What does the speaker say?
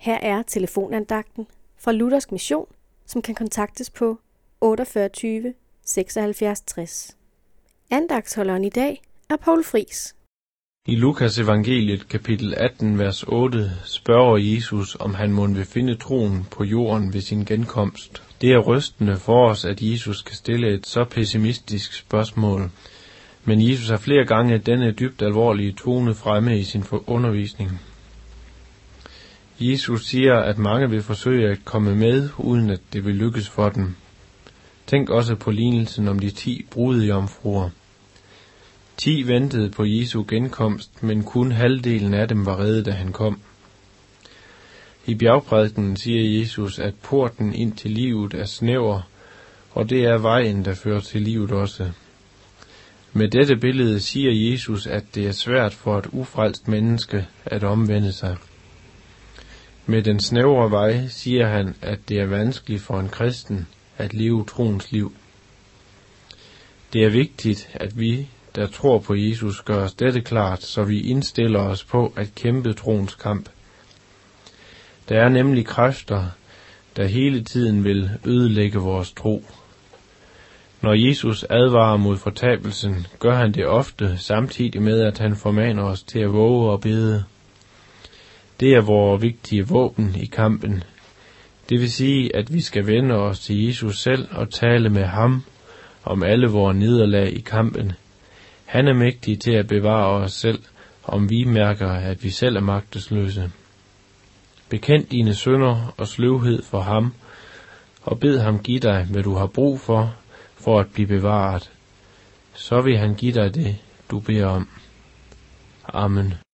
Her er telefonandagten fra Luthersk Mission, som kan kontaktes på 48 76 60. Andagtsholderen i dag er Paul Fris. I Lukas evangeliet kapitel 18, vers 8, spørger Jesus, om han må vil finde troen på jorden ved sin genkomst. Det er rystende for os, at Jesus kan stille et så pessimistisk spørgsmål. Men Jesus har flere gange denne dybt alvorlige tone fremme i sin undervisning. Jesus siger, at mange vil forsøge at komme med, uden at det vil lykkes for dem. Tænk også på lignelsen om de ti brudjomfruer. Ti ventede på Jesu genkomst, men kun halvdelen af dem var reddet, da han kom. I bjergprædiken siger Jesus, at porten ind til livet er snæver, og det er vejen, der fører til livet også. Med dette billede siger Jesus, at det er svært for et ufrelst menneske at omvende sig. Med den snævre vej siger han, at det er vanskeligt for en kristen at leve troens liv. Det er vigtigt, at vi, der tror på Jesus, gør os dette klart, så vi indstiller os på at kæmpe troens kamp. Der er nemlig kræfter, der hele tiden vil ødelægge vores tro. Når Jesus advarer mod fortabelsen, gør han det ofte samtidig med, at han formaner os til at våge og bede. Det er vores vigtige våben i kampen. Det vil sige, at vi skal vende os til Jesus selv og tale med ham om alle vores nederlag i kampen. Han er mægtig til at bevare os selv, om vi mærker, at vi selv er magtesløse. Bekend dine sønder og sløvhed for ham, og bed ham give dig, hvad du har brug for, for at blive bevaret. Så vil han give dig det, du beder om. Amen.